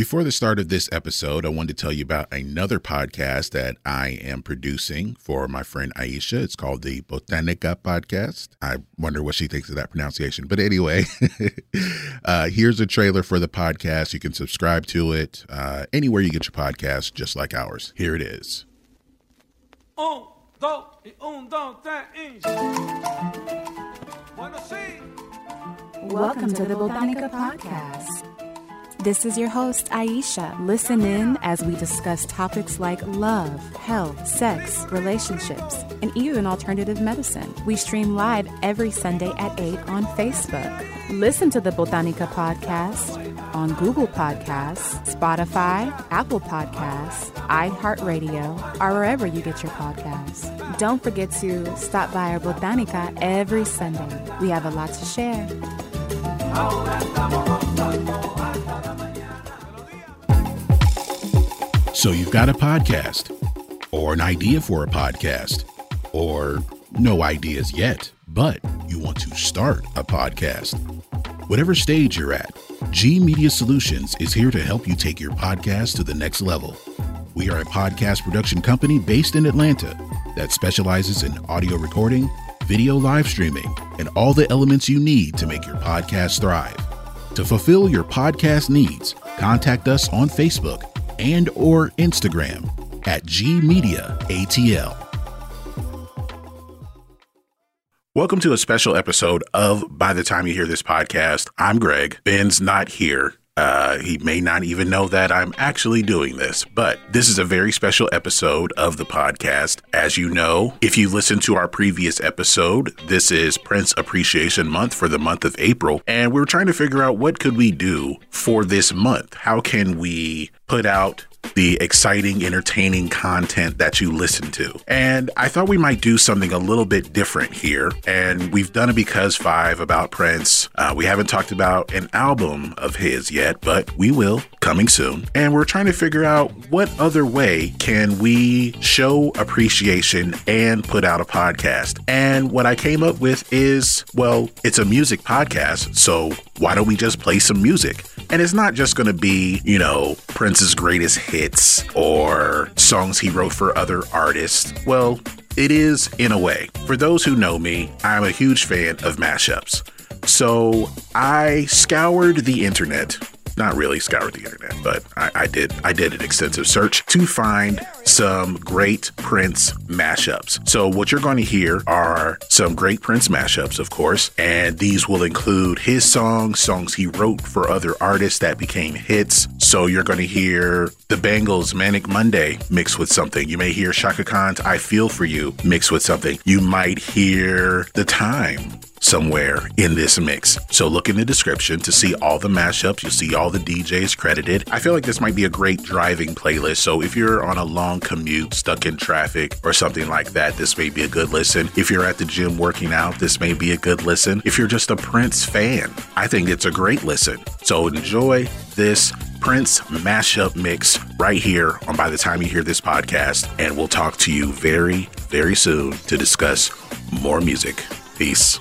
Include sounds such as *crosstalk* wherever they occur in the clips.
Before the start of this episode, I wanted to tell you about another podcast that I am producing for my friend Aisha. It's called the Botanica Podcast. I wonder what she thinks of that pronunciation. But anyway, *laughs* uh, here's a trailer for the podcast. You can subscribe to it uh, anywhere you get your podcast, just like ours. Here it is. Welcome to the Botanica Podcast. This is your host, Aisha. Listen in as we discuss topics like love, health, sex, relationships, and even alternative medicine. We stream live every Sunday at 8 on Facebook. Listen to the Botanica Podcast on Google Podcasts, Spotify, Apple Podcasts, iHeartRadio, or wherever you get your podcasts. Don't forget to stop by our Botanica every Sunday. We have a lot to share. So you've got a podcast, or an idea for a podcast, or no ideas yet, but you want to start a podcast. Whatever stage you're at, G Media Solutions is here to help you take your podcast to the next level. We are a podcast production company based in Atlanta that specializes in audio recording, video live streaming, and all the elements you need to make your podcast thrive. To fulfill your podcast needs, contact us on Facebook and or Instagram at gmediaatl. Welcome to a special episode of By the Time You Hear This Podcast. I'm Greg. Ben's not here. Uh, he may not even know that I'm actually doing this, but this is a very special episode of the podcast. As you know, if you listen to our previous episode, this is Prince Appreciation Month for the month of April, and we we're trying to figure out what could we do for this month. How can we put out the exciting, entertaining content that you listen to. And I thought we might do something a little bit different here. And we've done a Because Five about Prince. Uh, we haven't talked about an album of his yet, but we will coming soon. And we're trying to figure out what other way can we show appreciation and put out a podcast. And what I came up with is well, it's a music podcast. So why don't we just play some music? And it's not just going to be, you know, Prince's greatest hits or songs he wrote for other artists. Well, it is in a way. For those who know me, I'm a huge fan of mashups. So I scoured the internet not really scoured the internet, but I, I, did I did an extensive search to find some great Prince mashups. So what you're going to hear are some great Prince mashups, of course, and these will include his songs, songs he wrote for other artists that became hits. So you're going to hear the Bangles' Manic Monday mixed with something. You may hear Chaka Khan's I Feel For You mixed with something. You might hear The Time somewhere in this mix. So look in the description to see all the mashups. You'll see all the DJs credited. I feel like this might be a great driving playlist. So if you're on a long commute, stuck in traffic, or something like that, this may be a good listen. If you're at the gym working out, this may be a good listen. If you're just a Prince fan, I think it's a great listen. So enjoy this Prince mashup mix right here on By the Time You Hear This podcast. And we'll talk to you very, very soon to discuss more music. Peace.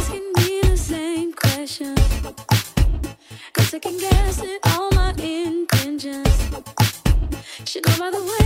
asking me the same. Cause I can guess it all my intentions. Should go by the way.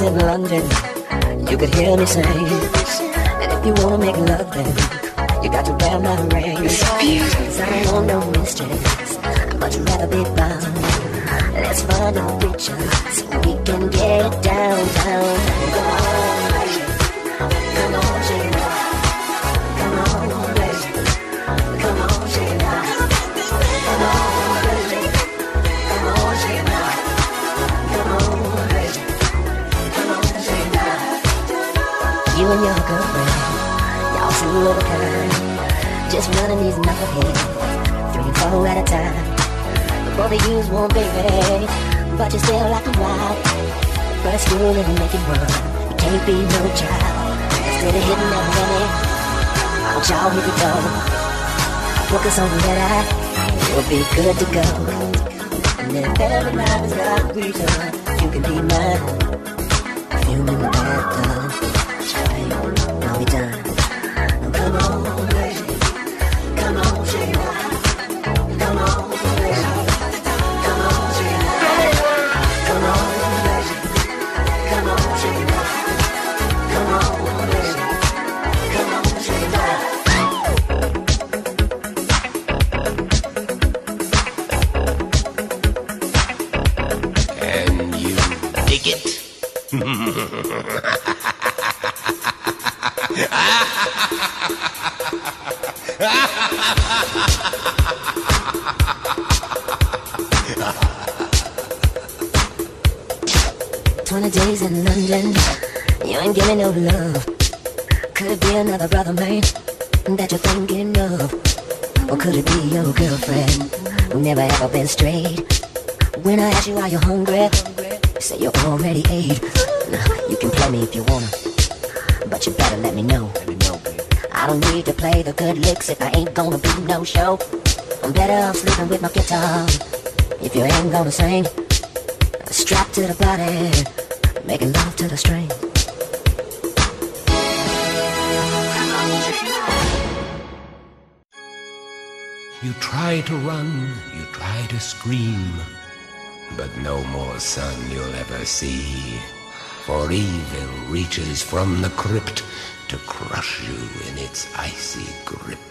In London. You could hear me sing. And if you wanna make love, then you got to wear my ring. Cause I don't want no mysteries. I'd much rather be bound. Let's find a preacher so we can get down, down. Come on. Come on, shake it and your girlfriend, y'all two of a kind. Just running these knuckleheads, three and four at a time. The both of you's one baby, but you still like to ride. First rule in it one, you can't be no child. Instead of hitting and running, I want y'all here the go. Focus on that eye, you'll be good to go. And if every night is not reason, you can be mine. In Twenty days in London, you ain't giving no love. Could it be another brother, man, that you're thinking of? Or could it be your girlfriend who never ever been straight? When I ask you, are you hungry? You say you're already ate. You can play me if you wanna, but you better let me know. I don't need to play the good licks if I ain't gonna be no show. I'm better off sleeping with my guitar if you ain't gonna sing. Strapped to the body, making love to the string. You try to run, you try to scream, but no more sun you'll ever see. For evil reaches from the crypt to crush you in its icy grip.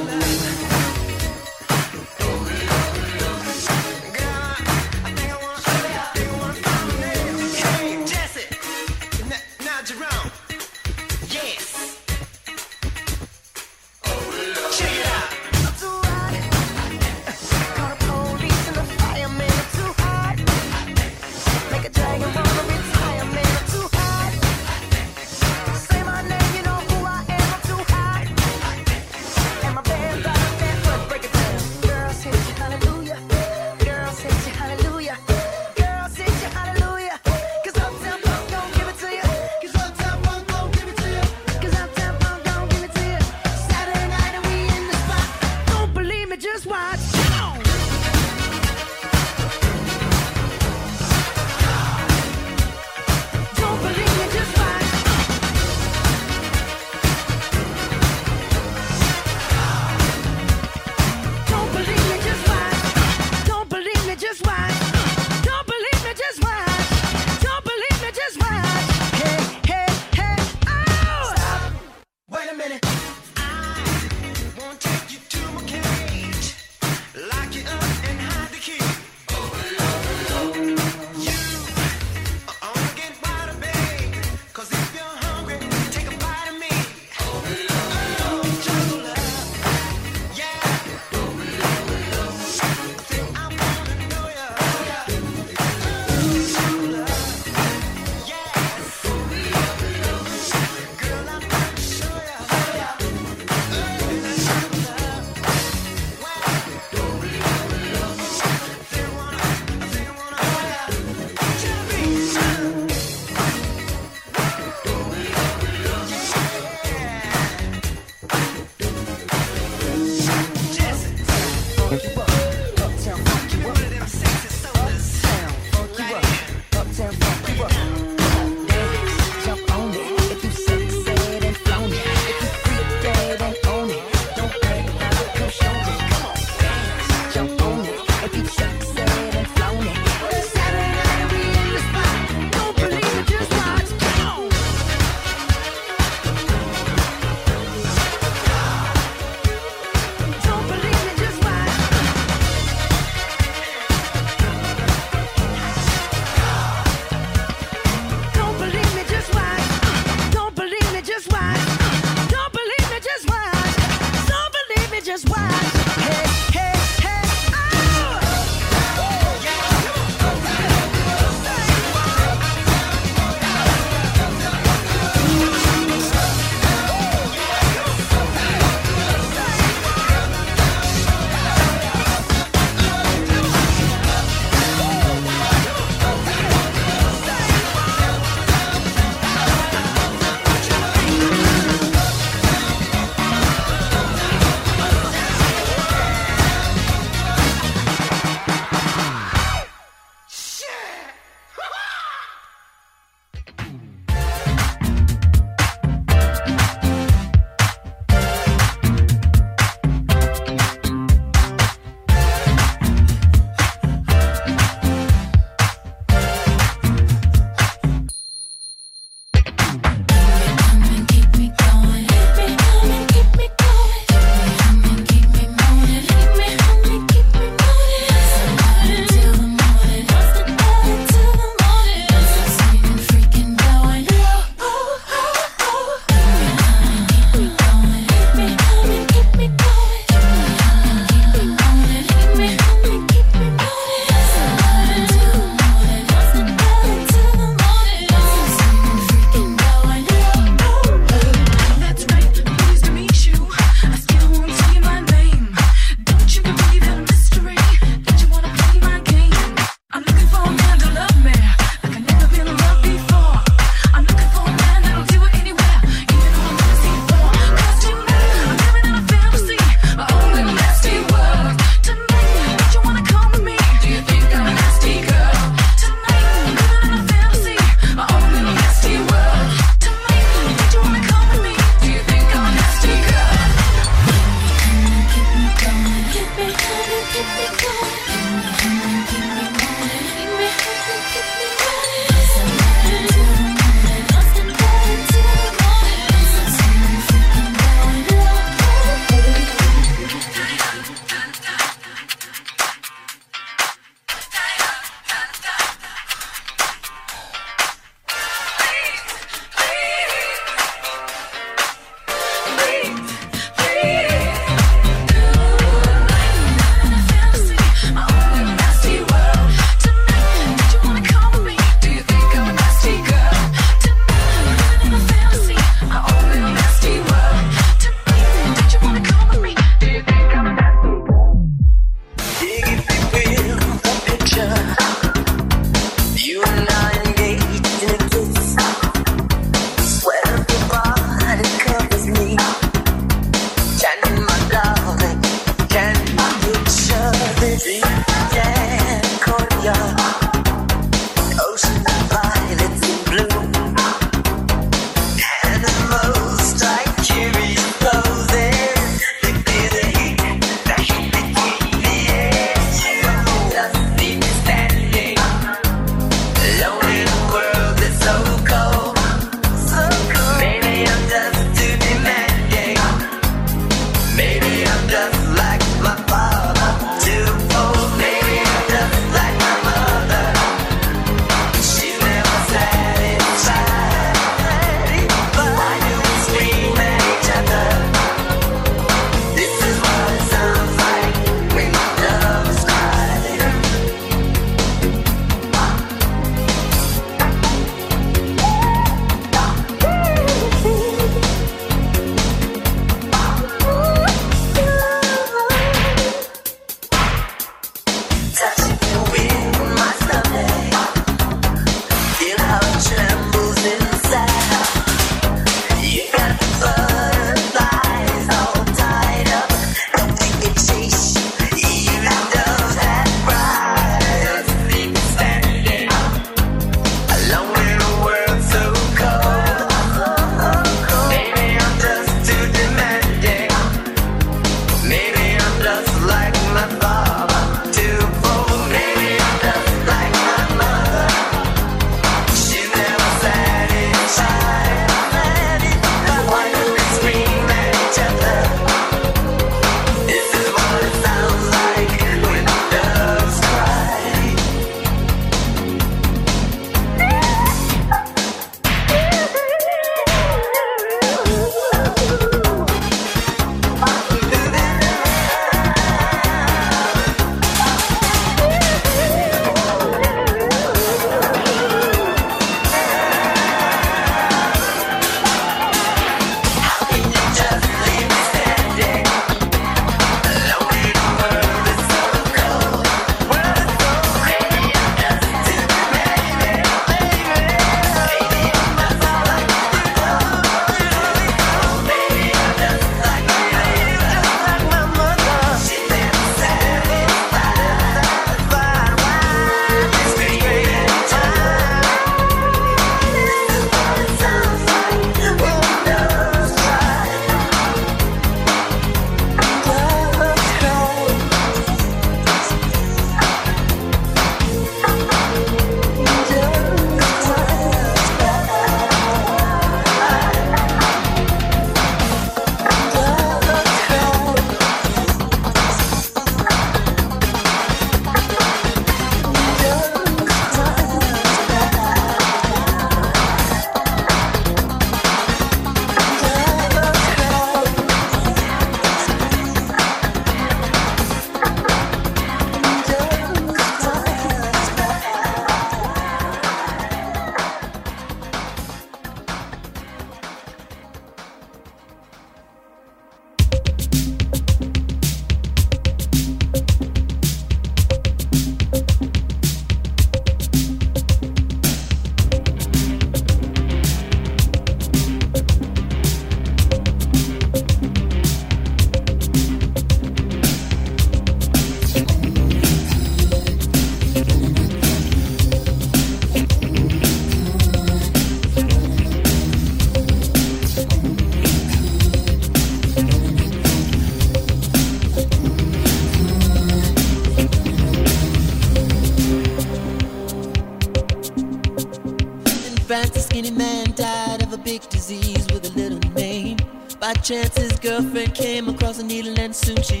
By chance, his girlfriend came across a needle, and soon she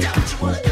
Don't you wanna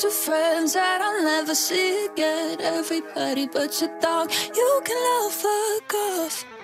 bunch of friends that I'll never see again. Everybody but your dog, you can love fuck off.